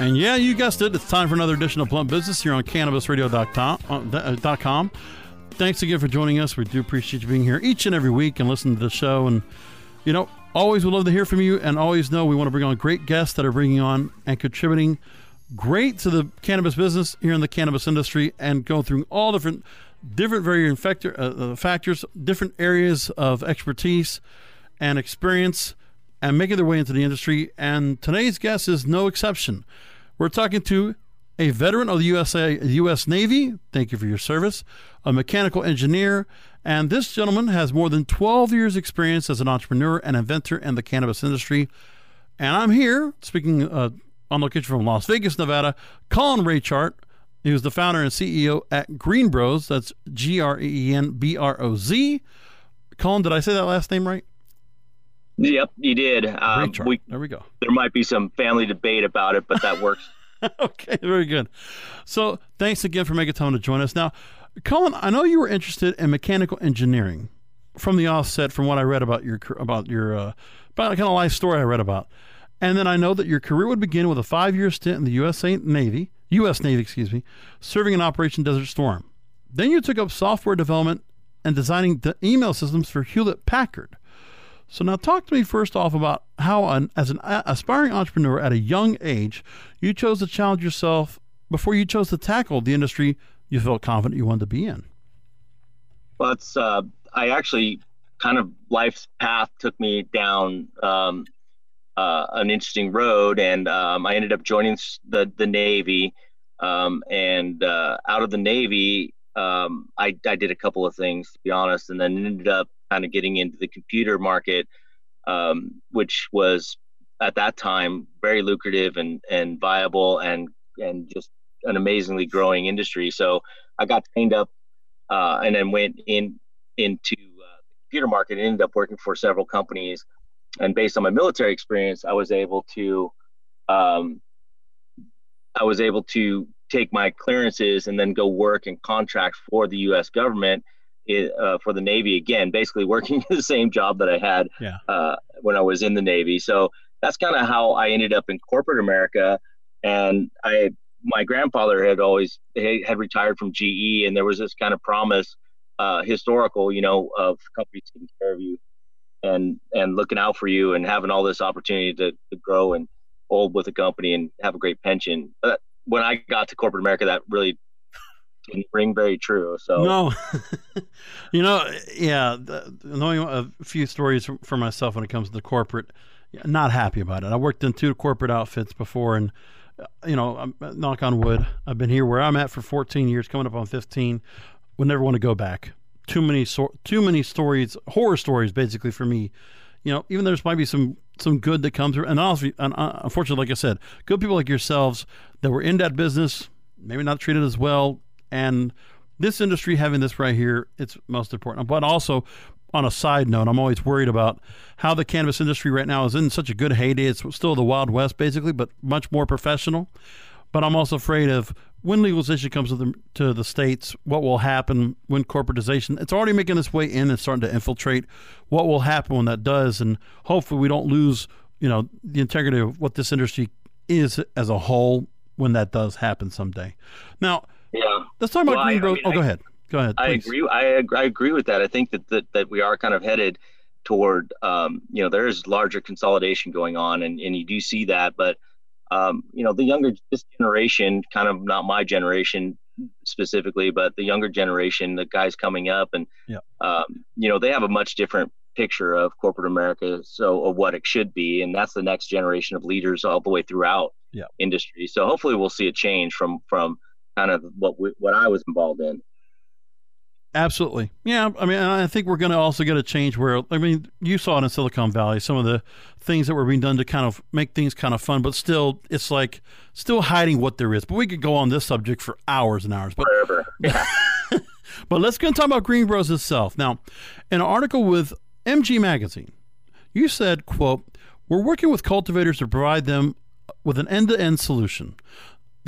And yeah, you guessed it. It's time for another edition of Blunt Business here on CannabisRadio.com. Uh, .com. Thanks again for joining us. We do appreciate you being here each and every week and listening to the show. And, you know, always would love to hear from you. And always know we want to bring on great guests that are bringing on and contributing great to the cannabis business here in the cannabis industry and go through all different, different varying factor, uh, factors, different areas of expertise and experience and making their way into the industry. And today's guest is no exception. We're talking to a veteran of the USA, U.S. Navy. Thank you for your service. A mechanical engineer. And this gentleman has more than 12 years' experience as an entrepreneur and inventor in the cannabis industry. And I'm here speaking uh, on location from Las Vegas, Nevada. Colin Raychart. He was the founder and CEO at GreenBroz. That's G R E E N B R O Z. Colin, did I say that last name right? Yep, you did. Um, we, there we go. there might be some family debate about it, but that works. okay, very good. So, thanks again for making time to join us. Now, Colin, I know you were interested in mechanical engineering from the offset, from what I read about your about your uh, about the kind of life story I read about, and then I know that your career would begin with a five-year stint in the U.S. Navy, U.S. Navy, excuse me, serving in Operation Desert Storm. Then you took up software development and designing the email systems for Hewlett Packard. So now talk to me first off about how an, as an aspiring entrepreneur at a young age, you chose to challenge yourself before you chose to tackle the industry you felt confident you wanted to be in. Well, it's uh, I actually kind of life's path took me down um, uh, an interesting road, and um, I ended up joining the the Navy. Um, and uh, out of the Navy, um, I, I did a couple of things, to be honest, and then ended up kind of getting into the computer market, um, which was at that time very lucrative and and viable and and just an amazingly growing industry. So I got trained up uh, and then went in into uh, the computer market and ended up working for several companies. And based on my military experience, I was able to um, I was able to take my clearances and then go work and contract for the U.S. government uh, for the Navy again, basically working the same job that I had Yeah. uh, when I was in the Navy. So that's kind of how I ended up in corporate America. And I, my grandfather had always had retired from GE, and there was this kind of promise, uh, historical, you know, of companies taking care of you and and looking out for you and having all this opportunity to, to grow and hold with a company and have a great pension. But when I got to corporate America, that really didn't ring very true. So No, you know, yeah, the, knowing a few stories for, myself when it comes to the corporate, not happy about it. I worked in two corporate outfits before, and uh, you know, I'm- knock on wood, I've been here where I'm at for 14 years, coming up on 15. Would never want to go back. Too many, so, too many stories, horror stories, basically for me. You know, even there's might be some some good that comes through, and honestly, and uh, unfortunately, like I said, good people like yourselves that were in that business, maybe not treated as well, and this industry having this right here, it's most important. But also, on a side note, I'm always worried about how the cannabis industry right now is in such a good heyday. It's still the Wild West, basically, but much more professional. But I'm also afraid of when legalization comes to the to the states, what will happen when corporatization? It's already making its way in and starting to infiltrate. What will happen when that does? And hopefully, we don't lose, you know, the integrity of what this industry is as a whole when that does happen someday. Now, yeah. let's talk about Well, Green I mean, oh, go I- ahead. Go ahead. I agree. I, I agree with that. I think that, that that we are kind of headed toward, um, you know, there is larger consolidation going on, and, and you do see that. But, um, you know, the younger this generation, kind of not my generation specifically, but the younger generation, the guys coming up, and Yeah. um, you know, they have a much different picture of corporate America, so of what it should be, and that's the next generation of leaders all the way throughout Yeah. industry. So hopefully, we'll see a change from from kind of what we, what I was involved in. Absolutely. Yeah. I mean, I think we're going to also get a change where, I mean, you saw it in Silicon Valley, some of the things that were being done to kind of make things kind of fun, but still, it's like still hiding what there is. But we could go on this subject for hours and hours. But Forever. Yeah. But let's go and talk about GreenBroz itself. Now, in an article with MG Magazine, you said, quote, we're working with cultivators to provide them with an end-to-end solution.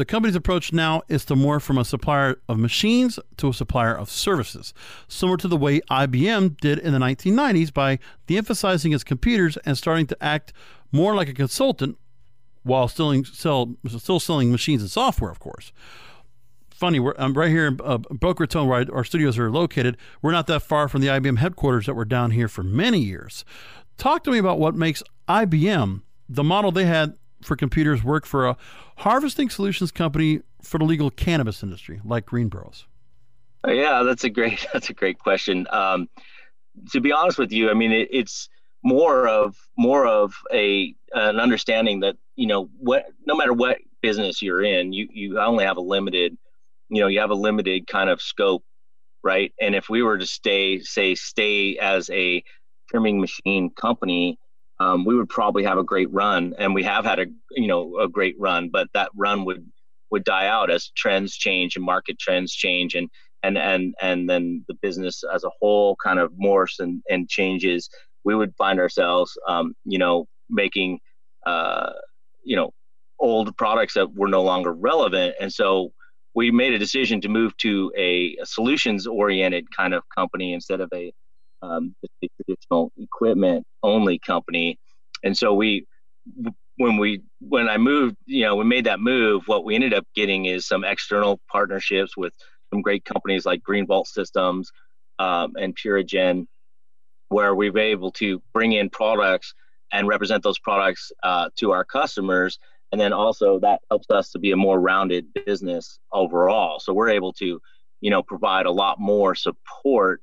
The company's approach now is to morph from a supplier of machines to a supplier of services, similar to the way IBM did in the 1990s by de emphasizing its computers and starting to act more like a consultant while still, sell, still selling machines and software, of course. Funny, I'm right here in uh, Boca Raton, where our studios are located. We're not that far from the IBM headquarters that were down here for many years. Talk to me about what makes IBM, the model they had for computers work for a harvesting solutions company for the legal cannabis industry, like GreenBroz. Yeah, that's a great that's a great question. Um, to be honest with you, I mean it, it's more of more of a an understanding that you know what no matter what business you're in, you you only have a limited you know you have a limited kind of scope, right? And if we were to stay say stay as a trimming machine company, um, we would probably have a great run, and we have had a you know a great run, but that run would would die out as trends change and market trends change, and and and and then the business as a whole kind of morphs and, and changes. We would find ourselves, um, you know, making uh, you know old products that were no longer relevant, and so we made a decision to move to a, a solutions oriented kind of company instead of a um, a traditional equipment only company. And so we, when we, when I moved, you know, we made that move, what we ended up getting is some external partnerships with some great companies like Green Vault Systems um, and Purigen, where we were able to bring in products and represent those products uh, to our customers. And then also that helps us to be a more rounded business overall. So we're able to, you know, provide a lot more support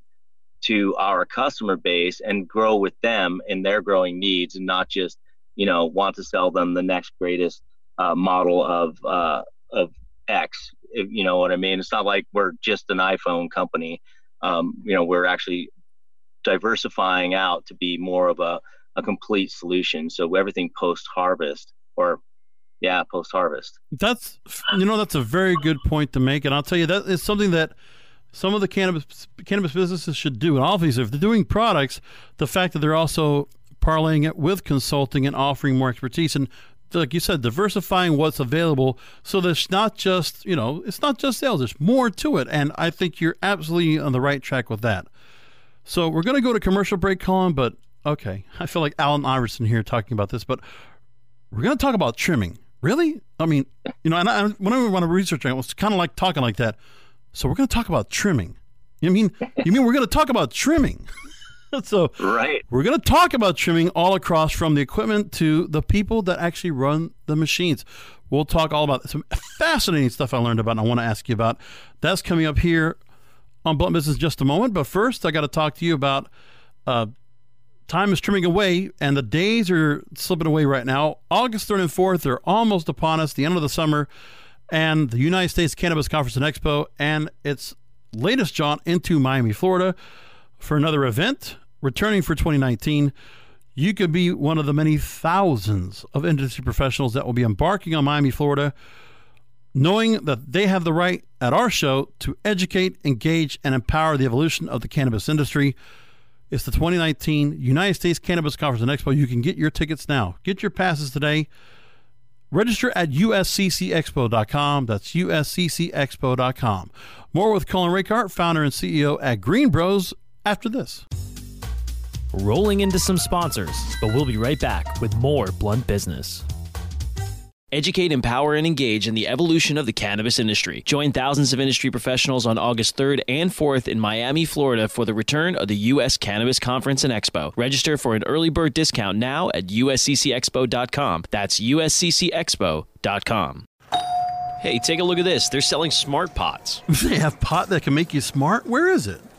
to our customer base and grow with them in their growing needs and not just you know want to sell them the next greatest uh, model of uh, of X. If, you know what I mean? It's not like we're just an iPhone company. Um, you know, we're actually diversifying out to be more of a, a complete solution. So everything post harvest or yeah, post harvest. That's you know that's a very good point to make, and I'll tell you that is something that some of the cannabis cannabis businesses should do. And obviously, if they're doing products, the fact that they're also parlaying it with consulting and offering more expertise and like you said, diversifying what's available so there's not just, you know, it's not just sales, there's more to it. And I think you're absolutely on the right track with that. So we're going to go to commercial break, Colin, but okay. I feel like Allen Iverson here talking about this, but we're going to talk about trimming. Really? I mean, you know, and I, when I want to research, it was kind of like talking like that. So we're going to talk about trimming. You mean you mean we're going to talk about trimming? so right, we're going to talk about trimming all across from the equipment to the people that actually run the machines. We'll talk all about some fascinating stuff I learned about and I want to ask you about. That's coming up here on Blunt Business in just a moment. But first, I got to talk to you about uh, time is trimming away and the days are slipping away right now. August 3rd and 4th are almost upon us, the end of the summer and the United States Cannabis Conference and Expo and its latest jaunt into Miami, Florida for another event returning for 2019. You could be one of the many thousands of industry professionals that will be embarking on Miami, Florida, knowing that they have the right at our show to educate, engage, and empower the evolution of the cannabis industry. It's the 2019 United States Cannabis Conference and Expo. You can get your tickets now. Get your passes today Register at usccexpo.com. That's usccexpo.com. More with Colin Ricart, founder and CEO at Green Bros, after this. Rolling into some sponsors, but we'll be right back with more Blunt Business. Educate, empower, and engage in the evolution of the cannabis industry. Join thousands of industry professionals on August 3rd and 4th in Miami, Florida for the return of the U.S. Cannabis Conference and Expo. Register for an early bird discount now at usccexpo.com. That's usccexpo.com. Hey, take a look at this. They're selling smart pots. They have pot that can make you smart? Where is it?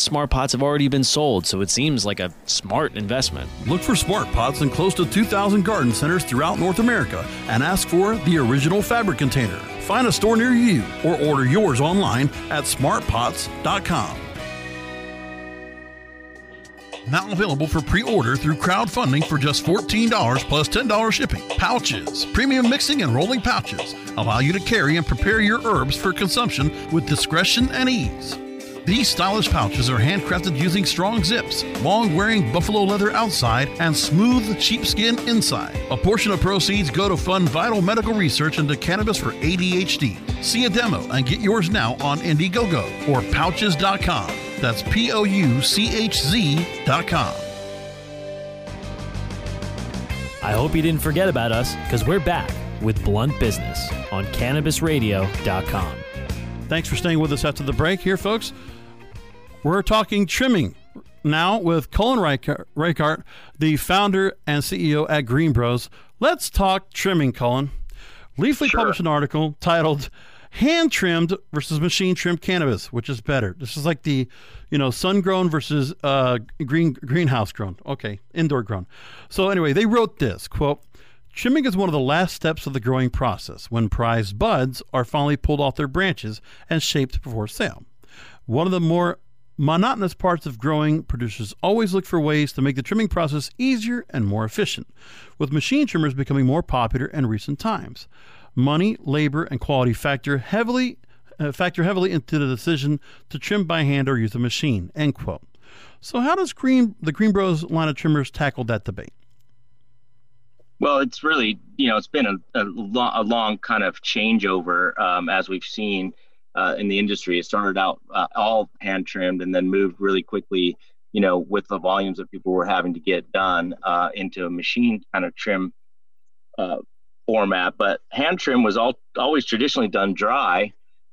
Smart Pots have already been sold, so it seems like a smart investment. Look for Smart Pots in close to 2,000 garden centers throughout North America and ask for the original fabric container. Find a store near you or order yours online at smartpots.com. Now available for pre-order through crowdfunding for just $14 plus $10 shipping. Pouches, premium mixing and rolling pouches allow you to carry and prepare your herbs for consumption with discretion and ease. These stylish pouches are handcrafted using strong zips, long wearing buffalo leather outside, and smooth sheepskin inside. A portion of proceeds go to fund vital medical research into cannabis for ADHD. See a demo and get yours now on Indiegogo or pouchz.com. That's P O U C H Z.com. I hope you didn't forget about us because we're back with Blunt Business on CannabisRadio.com. Thanks for staying with us after the break here, folks. We're talking trimming now with Colin Reichart, the founder and CEO at GreenBroz. Let's talk trimming, Colin. Leafly sure. published an article titled hand trimmed versus machine trimmed cannabis, which is better. This is like the, you know, sun grown versus uh, green greenhouse grown. Okay, indoor grown. So anyway, they wrote this quote. Trimming is one of the last steps of the growing process when prized buds are finally pulled off their branches and shaped before sale. One of the more monotonous parts of growing, producers always look for ways to make the trimming process easier and more efficient, with machine trimmers becoming more popular in recent times. Money, labor, and quality factor heavily uh, factor heavily into the decision to trim by hand or use a machine. End quote. So, how does Green the GreenBroz line of trimmers tackle that debate? Well, it's really you know it's been a, a, lo- a long kind of changeover um, as we've seen uh, in the industry. It started out uh, all hand trimmed and then moved really quickly, you know, with the volumes that people were having to get done uh, into a machine kind of trim uh, format. But hand trim was all, always traditionally done dry,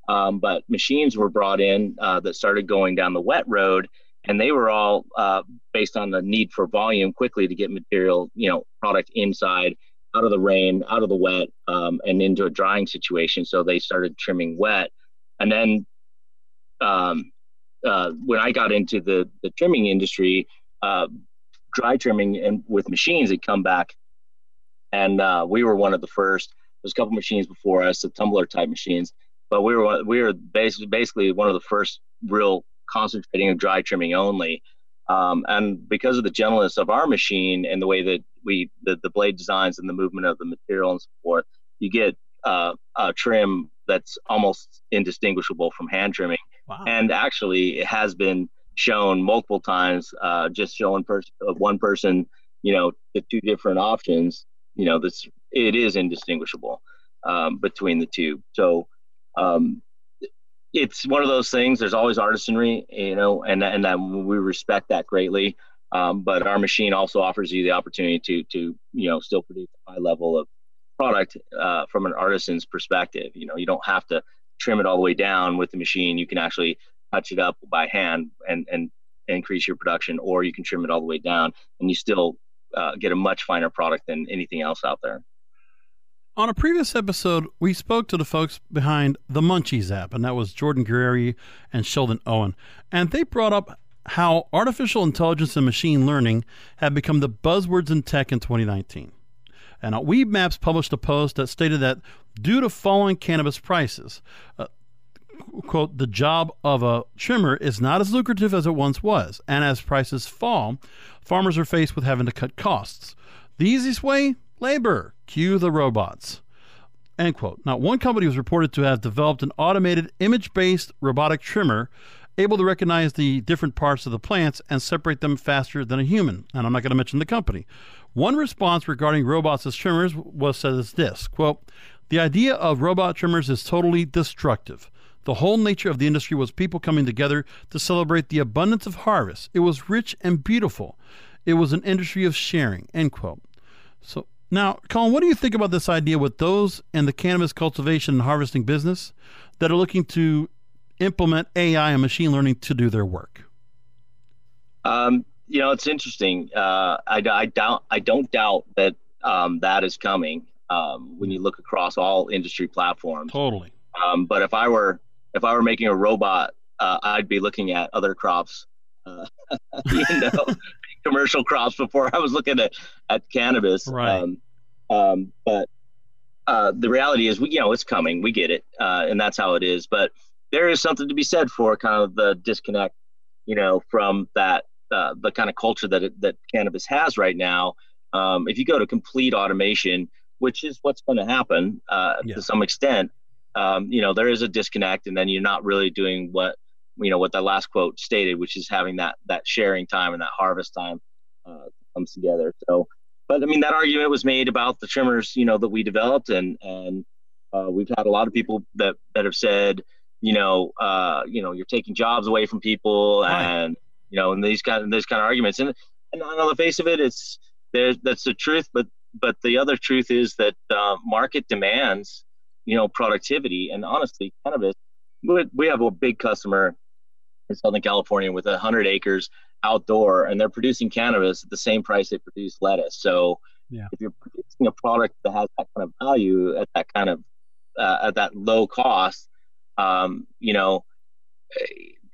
um, but machines were brought in uh, that started going down the wet road. And they were all uh, based on the need for volume quickly to get material, you know, product inside out of the rain, out of the wet, um, and into a drying situation. So they started trimming wet. And then um, uh, when I got into the the trimming industry, uh, dry trimming and with machines had come back, and uh, we were one of the first. There's a couple machines before us, the tumbler type machines, but we were we were basically basically one of the first real concentrating on dry trimming only. Um, and because of the gentleness of our machine and the way that we the, the blade designs and the movement of the material and so forth, you get uh, a trim that's almost indistinguishable from hand trimming. Wow. And actually, it has been shown multiple times, uh, just showing pers- one person, you know, the two different options. You know, this it is indistinguishable um, between the two. So um, it's one of those things. There's always artisanry, you know, and and that we respect that greatly. Um, but our machine also offers you the opportunity to to you know still produce a high level of product uh, from an artisan's perspective. You know, you don't have to trim it all the way down with the machine. You can actually touch it up by hand and and increase your production, or you can trim it all the way down, and you still uh, get a much finer product than anything else out there. On a previous episode, we spoke to the folks behind the Munchies app, and that was Jordan Guerrieri and Sheldon Owen. And they brought up how artificial intelligence and machine learning have become the buzzwords in tech in 2019. And uh, Weedmaps published a post that stated that due to falling cannabis prices, uh, quote, the job of a trimmer is not as lucrative as it once was. And as prices fall, farmers are faced with having to cut costs. The easiest way? Labor. Cue the robots. End quote. Now, one company was reported to have developed an automated image based robotic trimmer able to recognize the different parts of the plants and separate them faster than a human. And I'm not going to mention the company. One response regarding robots as trimmers was said as this quote, The idea of robot trimmers is totally destructive. The whole nature of the industry was people coming together to celebrate the abundance of harvest. It was rich and beautiful. It was an industry of sharing. End quote. So now, Colin, what do you think about this idea with those in the cannabis cultivation and harvesting business that are looking to implement AI and machine learning to do their work? Um, you know, it's interesting. Uh, I, I doubt, I don't doubt that um, that is coming um, when you look across all industry platforms. Totally. Um, but if I were, if I were making a robot, uh, I'd be looking at other crops, uh, you know, commercial crops before I was looking at, at cannabis. Right. Um, um, but uh, the reality is, we, you know, it's coming. We get it, uh, and that's how it is. But there is something to be said for kind of the disconnect, you know, from that uh, the kind of culture that it, that cannabis has right now. Um, if you go to complete automation, which is what's going to happen uh, yeah. to some extent, um, you know, there is a disconnect, and then you're not really doing what you know what that last quote stated, which is having that that sharing time and that harvest time uh, comes together. So, but I mean, that argument was made about the trimmers, you know, that we developed, and and uh, we've had a lot of people that that have said, you know, uh, you know, you're taking jobs away from people, right. and you know, and these kind of these kind of arguments, and and on the face of it, it's there. That's the truth, but but the other truth is that uh, market demands, you know, productivity, and honestly, cannabis. We, we have a big customer in Southern California with 100 acres outdoor, and they're producing cannabis at the same price they produce lettuce. So, yeah. if you're producing a product that has that kind of value at that kind of uh, at that low cost, um, you know,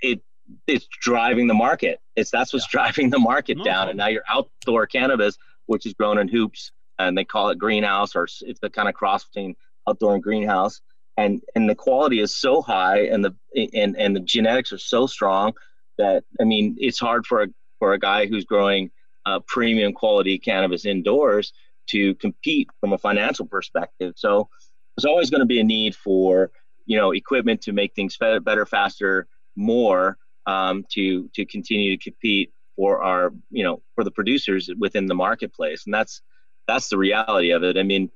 it it's driving the market. It's that's what's yeah. driving the market down. And now your outdoor cannabis, which is grown in hoops, and they call it greenhouse, or it's the kind of cross between outdoor and greenhouse and and the quality is so high and the and and the genetics are so strong that I mean it's hard for a for a guy who's growing uh, premium quality cannabis indoors to compete from a financial perspective. So there's always going to be a need for you know equipment to make things better, faster, more um, to to continue to compete for our you know for the producers within the marketplace, and that's that's the reality of it. I mean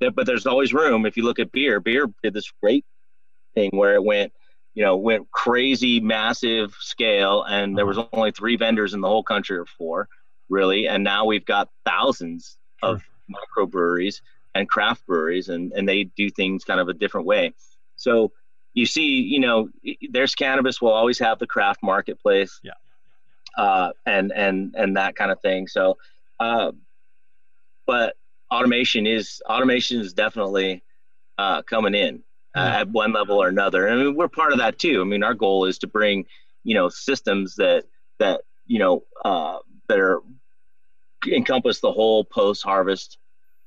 but there's always room. If you look at beer, beer did this great thing where it went, you know, went crazy, massive scale, and there was only three vendors in the whole country or four, really, and now we've got thousands of microbreweries and craft breweries, and and they do things kind of a different way. So you see, you know, there's cannabis will always have the craft marketplace, yeah, uh, and and and that kind of thing. So, uh, but automation is automation is definitely uh, coming in uh, at one level or another. I mean, we're part of that too. I mean, our goal is to bring you know systems that that you know uh, that are encompass the whole post harvest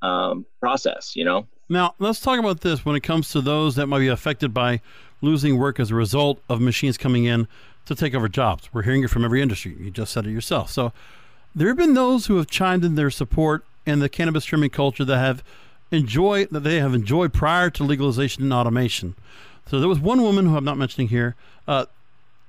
um, process. You know. Now let's talk about this when it comes to those that might be affected by losing work as a result of machines coming in to take over jobs. We're hearing it from every industry. You just said it yourself. So there have been those who have chimed in their support in the cannabis trimming culture that have enjoyed that they have enjoyed prior to legalization and automation. So there was one woman who I'm not mentioning here. Uh,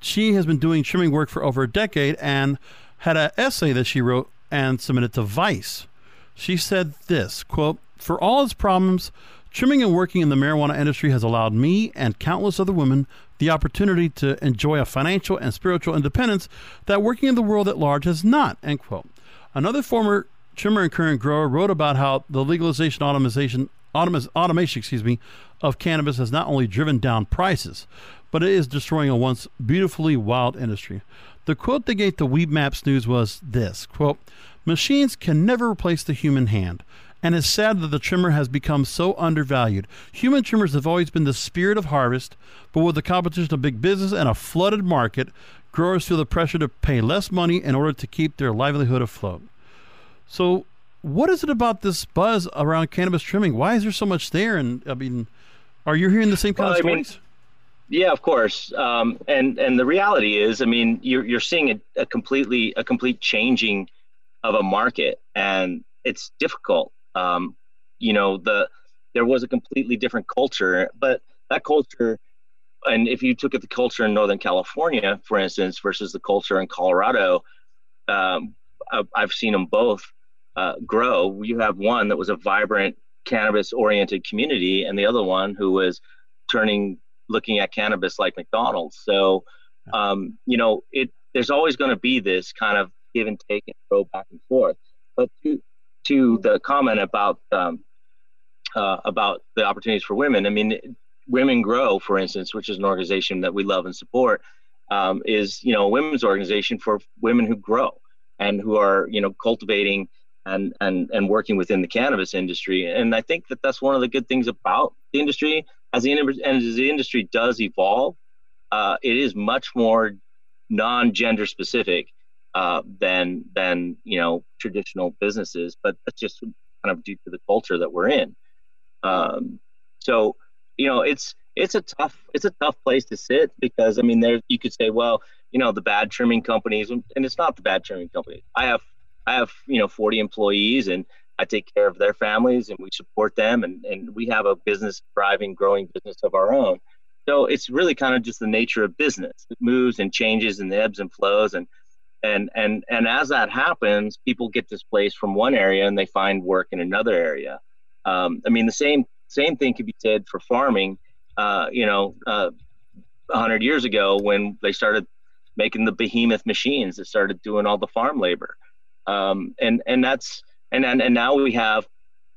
she has been doing trimming work for over a decade and had an essay that she wrote and submitted to Vice. She said this quote, For all its problems, trimming and working in the marijuana industry has allowed me and countless other women the opportunity to enjoy a financial and spiritual independence that working in the world at large has not. End quote. Another former trimmer and current grower wrote about how the legalization automation automation excuse me of cannabis has not only driven down prices but it is destroying a once beautifully wild industry the quote they gave to Weedmaps News was this quote machines can never replace the human hand and it's sad that the trimmer has become so undervalued. Human trimmers have always been the spirit of harvest, but with the competition of big business and a flooded market, growers feel the pressure to pay less money in order to keep their livelihood afloat. So, what is it about this buzz around cannabis trimming? Why is there so much there? And I mean, are you hearing the same kind well, of stories? Mean, yeah, of course. Um, and and the reality is, I mean, you're you're seeing a, a completely a complete changing of a market, and it's difficult. Um, you know, the there was a completely different culture, but that culture, and if you took at the culture in Northern California, for instance, versus the culture in Colorado, um, I've seen them both uh, grow. You have one that was a vibrant cannabis oriented community, and the other one who was turning looking at cannabis like McDonald's. So, um, you know, it there's always going to be this kind of give and take and go back and forth. But to to the comment about um, uh, about the opportunities for women, I mean, Women Grow, for instance, which is an organization that we love and support, um, is you know a women's organization for women who grow and who are you know cultivating and and and working within the cannabis industry. And I think that that's one of the good things about the industry as the and as the industry does evolve, uh, it is much more non-gender specific uh, than than you know traditional businesses. But that's just kind of due to the culture that we're in. Um, so you know it's it's a tough it's a tough place to sit because I mean there you could say well you know the bad trimming companies and it's not the bad trimming companies. I have I have you know 40 employees and I take care of their families and we support them and, and we have a business thriving growing business of our own. So it's really kind of just the nature of business. It moves and changes and ebbs and flows and and and and as that happens, people get displaced from one area and they find work in another area. Um, I mean the same same thing could be said for farming. Uh, you know, uh, 100 years ago when they started making the behemoth machines that started doing all the farm labor um, and and that's and, and and now we have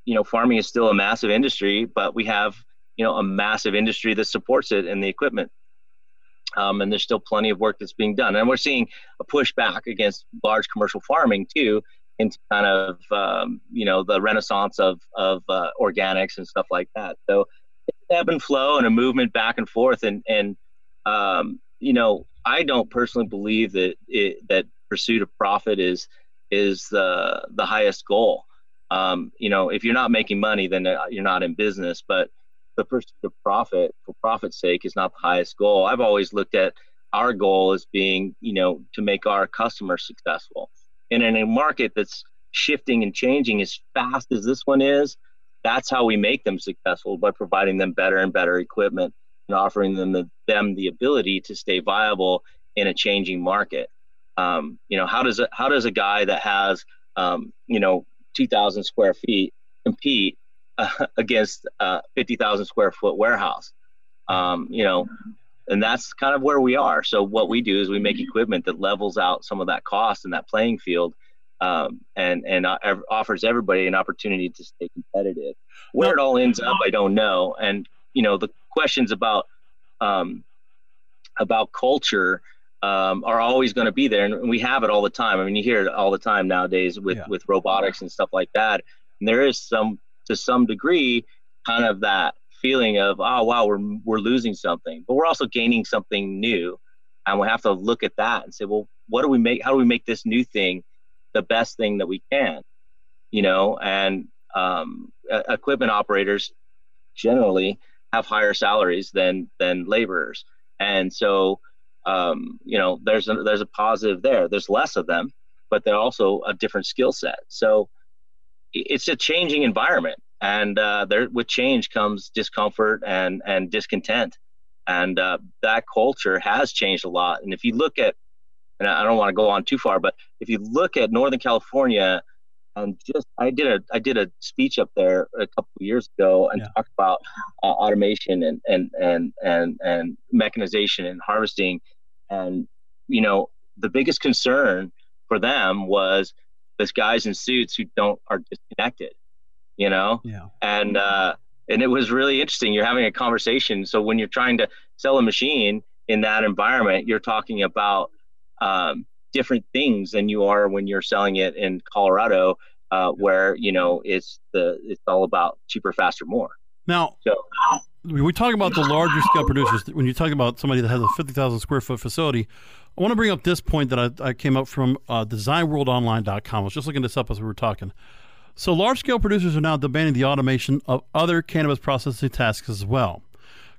you know farming is still a massive industry but we have you know a massive industry that supports it and the equipment. Um, and there's still plenty of work that's being done. And we're seeing a pushback against large commercial farming too into kind of um, you know the renaissance of of uh, organics and stuff like that. So ebb and flow and a movement back and forth and and um, you know i don't personally believe that it, that pursuit of profit is is the the highest goal. Um, you know, if you're not making money, then uh, you're not in business. But the pursuit of profit for profit's sake is not the highest goal. I've always looked at our goal as being, you know, to make our customers successful. And in a market that's shifting and changing as fast as this one is, that's how we make them successful by providing them better and better equipment and offering them the, them the ability to stay viable in a changing market. Um, you know, how does a, how does a guy that has um, you know 2,000 square feet compete uh, against a 50,000 square foot warehouse? Um, you know, and that's kind of where we are. So what we do is we make equipment that levels out some of that cost and that playing field, um, and and uh, offers everybody an opportunity to stay competitive. Where it all ends up, I don't know. And you know, the questions about um, about culture um, are always going to be there, and we have it all the time. I mean, you hear it all the time nowadays with yeah. with robotics and stuff like that. And there is some, to some degree, kind of that feeling of, oh wow, we're we're losing something, but we're also gaining something new, and we have to look at that and say, well, what do we make? How do we make this new thing the best thing that we can? You know, and um, equipment operators generally have higher salaries than than laborers, and so um, you know, there's a, there's a positive there. There's less of them, but they're also a different skill set. So it's a changing environment, and uh, there with change comes discomfort and and discontent, and uh, that culture has changed a lot. And if you look at, and I don't want to go on too far, but if you look at Northern California and just I did a I did a speech up there a couple of years ago and yeah. talked about uh, automation and and and and and mechanization and harvesting, and you know the biggest concern for them was those guys in suits who don't are disconnected, you know, yeah, and uh, and it was really interesting. You're having a conversation, so when you're trying to sell a machine in that environment, you're talking about um, different things than you are when you're selling it in Colorado, uh, where you know it's the it's all about cheaper, faster, more. Now, so, we talk about the larger scale producers. When you talk about somebody that has a fifty thousand square foot facility, I want to bring up this point that I, I came up from uh, DesignWorldOnline.com. I was just looking this up as we were talking. So, large scale producers are now demanding the automation of other cannabis processing tasks as well.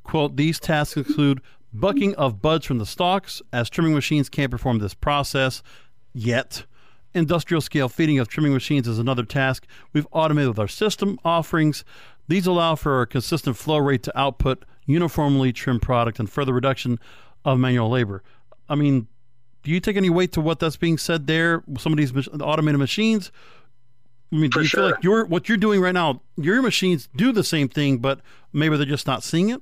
Quote, these tasks include bucking of buds from the stalks, as trimming machines can't perform this process yet. Industrial scale feeding of trimming machines is another task we've automated with our system offerings. These allow for a consistent flow rate to output uniformly trimmed product and further reduction of manual labor. I mean, do you take any weight to what that's being said there? Some of these automated machines. I mean, do you sure. feel like your what you're doing right now, your machines do the same thing, but maybe they're just not seeing it?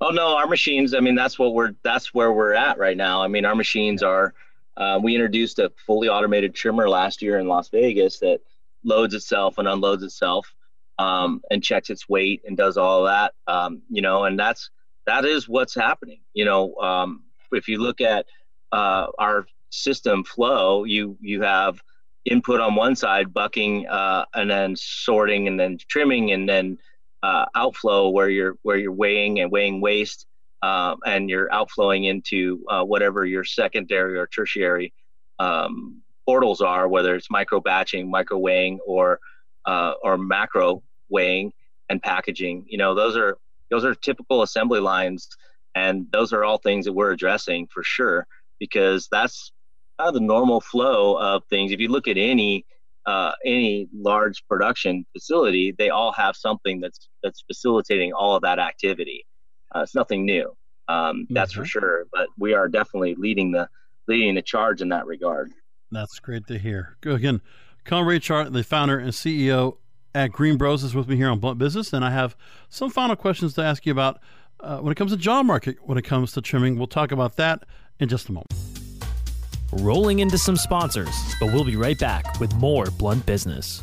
Oh no, our machines. I mean, that's what we're that's where we're at right now. I mean, our machines are. Uh, we introduced a fully automated trimmer last year in Las Vegas that loads itself and unloads itself, um, and checks its weight and does all that. Um, you know, and that's that is what's happening. You know, um, if you look at uh, our system flow, you you have input on one side, bucking, uh, and then sorting, and then trimming, and then uh, outflow where you're where you're weighing and weighing waste, uh, and you're outflowing into uh, whatever your secondary or tertiary um, portals are, whether it's micro batching, micro weighing, or uh, or macro weighing and packaging. You know, those are those are typical assembly lines, and those are all things that we're addressing for sure because that's kind of the normal flow of things. If you look at any uh, any large production facility, they all have something that's that's facilitating all of that activity. Uh, it's nothing new, um, that's mm-hmm. for sure. But we are definitely leading the leading the charge in that regard. That's great to hear. Go again, Colin Raichart, the founder and CEO at GreenBroz, is with me here on Blunt Business, and I have some final questions to ask you about uh, when it comes to job market. When it comes to trimming, we'll talk about that in just a moment rolling into some sponsors, but we'll be right back with more Blunt Business.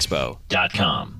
expo.com.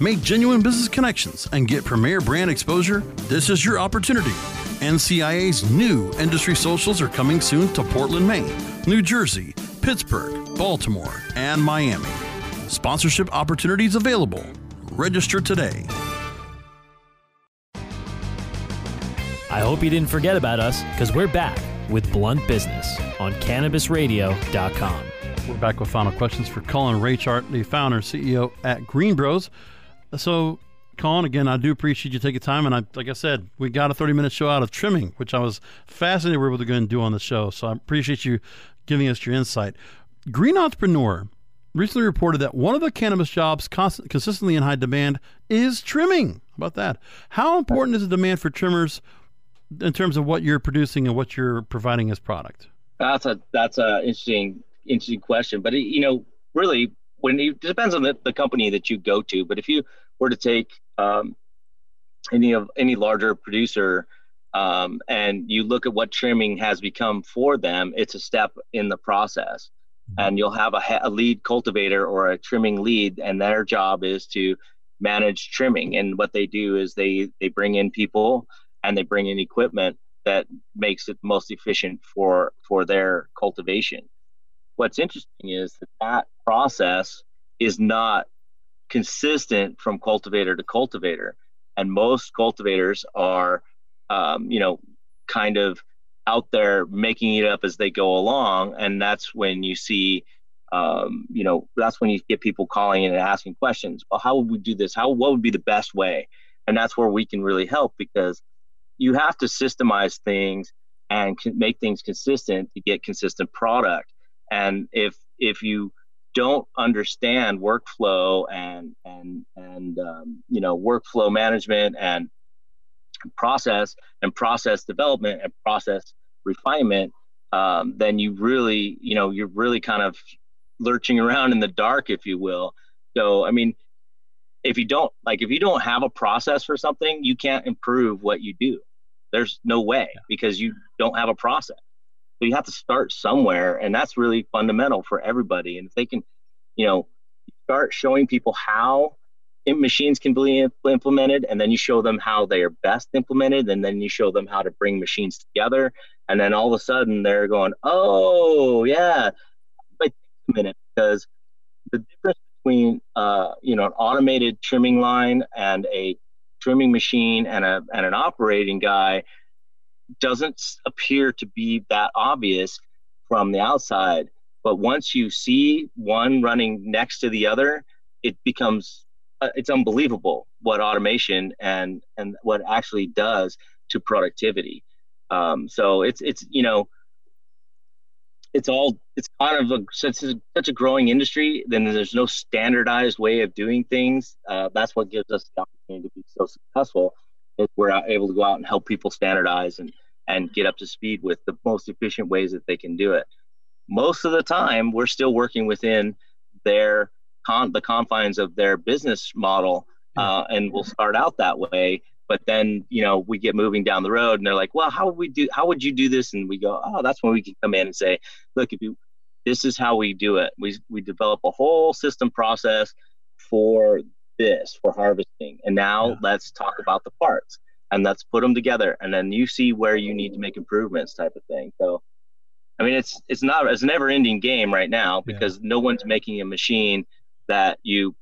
Make genuine business connections and get premier brand exposure? This is your opportunity. NCIA's new industry socials are coming soon to Portland, Maine, New Jersey, Pittsburgh, Baltimore, and Miami. Sponsorship opportunities available. Register today. I hope you didn't forget about us because we're back with Blunt Business on CannabisRadio.com. We're back with final questions for Colin Raichart, the founder CEO at GreenBroz. So, Colin, again, I do appreciate you taking time. And I, like I said, we got a 30 minute show out of trimming, which I was fascinated we were able to go and do on the show. So I appreciate you giving us your insight. Green Entrepreneur recently reported that one of the cannabis jobs consistently in high demand is trimming. How about that? How important is the demand for trimmers in terms of what you're producing and what you're providing as product? That's a that's a interesting interesting question. But it, you know, really, when it depends on the, the company that you go to. But if you were to take um, any of any larger producer um, and you look at what trimming has become for them, it's a step in the process. Mm-hmm. And you'll have a, a lead cultivator or a trimming lead, and their job is to manage trimming. And what they do is they they bring in people and they bring in equipment that makes it most efficient for for their cultivation. What's interesting is that that process is not consistent from cultivator to cultivator, and most cultivators are um, you know, kind of out there making it up as they go along. And that's when you see, um, you know, that's when you get people calling in and asking questions. Well, how would we do this? How, what would be the best way? And that's where we can really help because you have to systemize things and make things consistent to get consistent product. And if, if you don't understand workflow and, and, and, um, you know, workflow management and process and process development and process refinement, um, then you really, you know, you're really kind of lurching around in the dark, if you will. So, I mean, if you don't like if you don't have a process for something, you can't improve what you do. There's no way because you don't have a process. So you have to start somewhere, and that's really fundamental for everybody. And if they can, you know, start showing people how machines can be implemented, and then you show them how they are best implemented, and then you show them how to bring machines together, and then all of a sudden they're going, "Oh yeah," but a minute because the difference between uh, you know an automated trimming line and a trimming machine and a and an operating guy doesn't appear to be that obvious from the outside. But once you see one running next to the other, it becomes uh, it's unbelievable what automation and and what actually does to productivity. Um, so it's it's you know it's all it's kind of a since it's such a growing industry then there's no standardized way of doing things uh, that's what gives us the opportunity to be so successful we're able to go out and help people standardize and and get up to speed with the most efficient ways that they can do it. Most of the time we're still working within their con the confines of their business model uh, and we'll start out that way but then you know we get moving down the road and they're like well how would we do how would you do this? And we go oh that's when we can come in and say look if you this is how we do it we we develop a whole system process for this for harvesting and now yeah. let's talk about the parts and let's put them together and then you see where you need to make improvements type of thing so i mean it's it's not it's a never ending game right now because yeah. no one's making a machine that you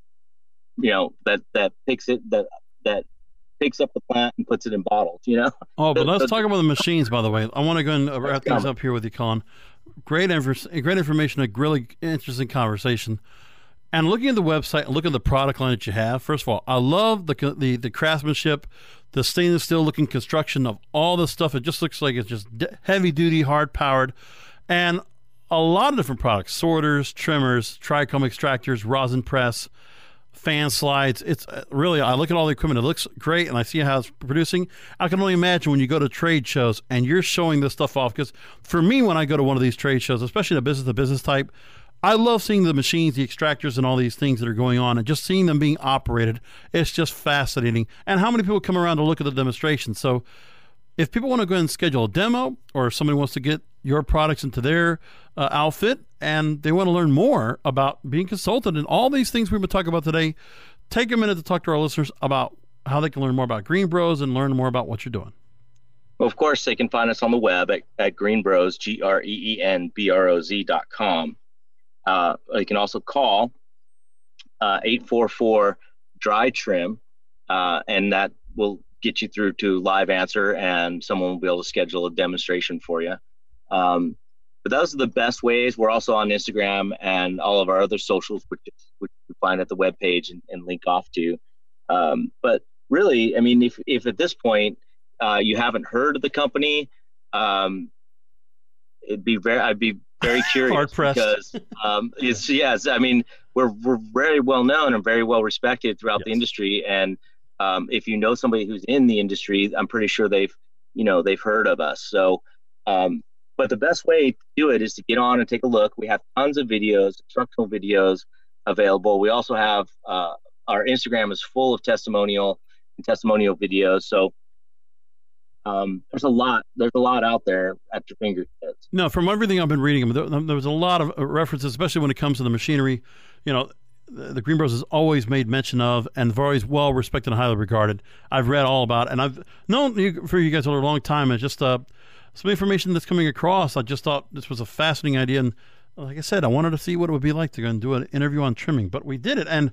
you know that that picks it that that picks up the plant and puts it in bottles, you know? Oh, but let's talk about the machines, by the way. I want to go and wrap things up here with you, Colin. Great, inf- great information, a really interesting conversation. And looking at the website and looking at the product line that you have, first of all, I love the the, the craftsmanship, the stainless steel looking construction of all this stuff. It just looks like it's just heavy duty, hard powered, and a lot of different products: sorters, trimmers, trichome extractors, rosin press fan slides. It's uh, really, I look at all the equipment, it looks great, and I see how it's producing. I can only imagine when you go to trade shows and you're showing this stuff off. Because for me, when I go to one of these trade shows, especially the business to business type, I love seeing the machines, the extractors, and all these things that are going on, and just seeing them being operated. It's just fascinating. And how many people come around to look at the demonstration? So, if people want to go ahead and schedule a demo, or if somebody wants to get your products into their uh, outfit and they want to learn more about being consulted and all these things we've been talking about today, take a minute to talk to our listeners about how they can learn more about GreenBroz and learn more about what you're doing. Of course, they can find us on the web at, at greenbroz, G R E E N B R O Z dot com. Uh, you can also call uh, 844 dry trim, uh, and that will get you through to live answer, and someone will be able to schedule a demonstration for you. Um, but those are the best ways. We're also on Instagram and all of our other socials, which, which you find at the web page and, and link off to. Um, but really, I mean, if, if at this point uh, you haven't heard of the company, um, it'd be very, I'd be very curious because um, it's yes, I mean, we're we're very well known and very well respected throughout yes. the industry, and um, if you know somebody who's in the industry, I'm pretty sure they've you know they've heard of us. So um, but the best way to do it is to get on and take a look. We have tons of videos, instructional videos available. We also have uh, our Instagram is full of testimonial and testimonial videos. So um, there's a lot. There's a lot out there at your fingertips. No, from everything I've been reading, there, there was a lot of uh, references, especially when it comes to the machinery. You know, the GreenBroz is always made mention of, and always well respected and highly regarded. I've read all about, it, and I've known you for you guys for a long time, and just uh, some information that's coming across. I just thought this was a fascinating idea, and like I said, I wanted to see what it would be like to go and do an interview on trimming. But we did it, and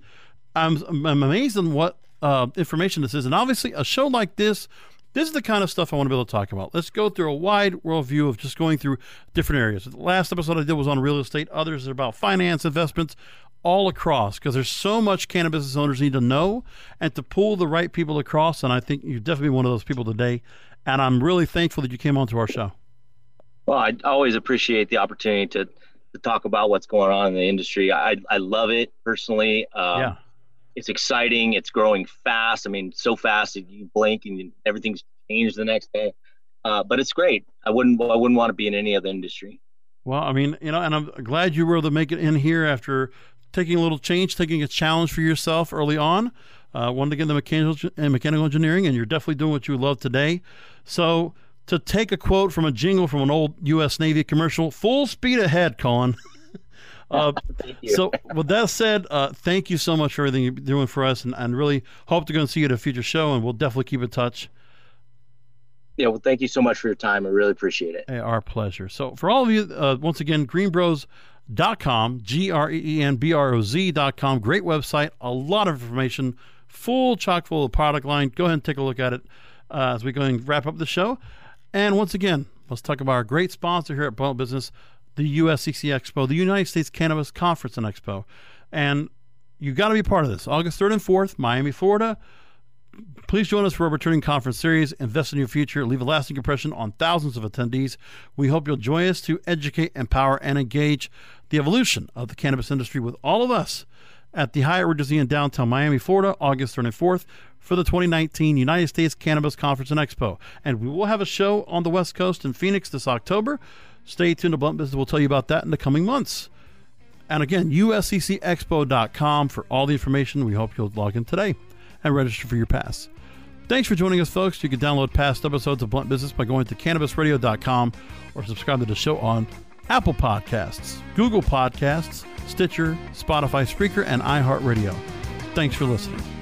I'm, I'm amazed on what uh, information this is. And obviously, a show like this. This is the kind of stuff I want to be able to talk about. Let's go through a wide world view of just going through different areas. The last episode I did was on real estate. Others are about finance, investments, all across because there's so much cannabis owners need to know and to pull the right people across. And I think you're definitely one of those people today and I'm really thankful that you came on to our show. Well, I always appreciate the opportunity to to talk about what's going on in the industry. I I love it personally. Um, yeah. It's exciting. It's growing fast. I mean, so fast that you blink and everything's changed the next day. Uh, but it's great. I wouldn't I wouldn't want to be in any other industry. Well, I mean, you know, and I'm glad you were able to make it in here after taking a little change, taking a challenge for yourself early on. uh, wanted to get into mechanical and mechanical engineering, and you're definitely doing what you love today. So, to take a quote from a jingle from an old U.S. Navy commercial, full speed ahead, Colin. uh, so, with that said, uh, thank you so much for everything you're doing for us, and, and really hope to go and see you at a future show, and we'll definitely keep in touch. Yeah, well, thank you so much for your time. I really appreciate it. Hey, our pleasure. So, for all of you, uh, once again, greenbroz.com, G R E E N B R O Z.com. Great website, a lot of information, full chock full of product line. Go ahead and take a look at it uh, as we go and wrap up the show. And once again, let's talk about our great sponsor here at Blunt Business, the USCC Expo, the United States Cannabis Conference and Expo. And you got to be part of this. August 3rd and 4th, Miami, Florida. Please join us for our returning conference series. Invest in your future. Leave a lasting impression on thousands of attendees. We hope you'll join us to educate, empower, and engage the evolution of the cannabis industry with all of us at the Hyatt Regency in downtown Miami, Florida, August 3rd and 4th for the 2019 United States Cannabis Conference and Expo. And we will have a show on the West Coast in Phoenix this October. Stay tuned to Blunt Business. We'll tell you about that in the coming months. And again, usccexpo.com for all the information. We hope you'll log in today and register for your pass. Thanks for joining us, folks. You can download past episodes of Blunt Business by going to cannabisradio.com or subscribe to the show on Apple Podcasts, Google Podcasts, Stitcher, Spotify, Spreaker, and iHeartRadio. Thanks for listening.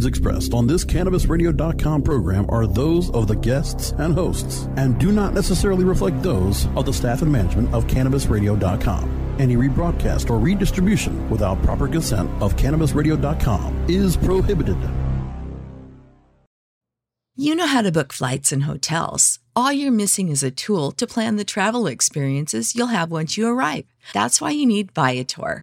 Opinions expressed on this CannabisRadio.com program are those of the guests and hosts and do not necessarily reflect those of the staff and management of CannabisRadio.com. Any rebroadcast or redistribution without proper consent of CannabisRadio.com is prohibited. You know how to book flights and hotels. All you're missing is a tool to plan the travel experiences you'll have once you arrive. That's why you need Viator.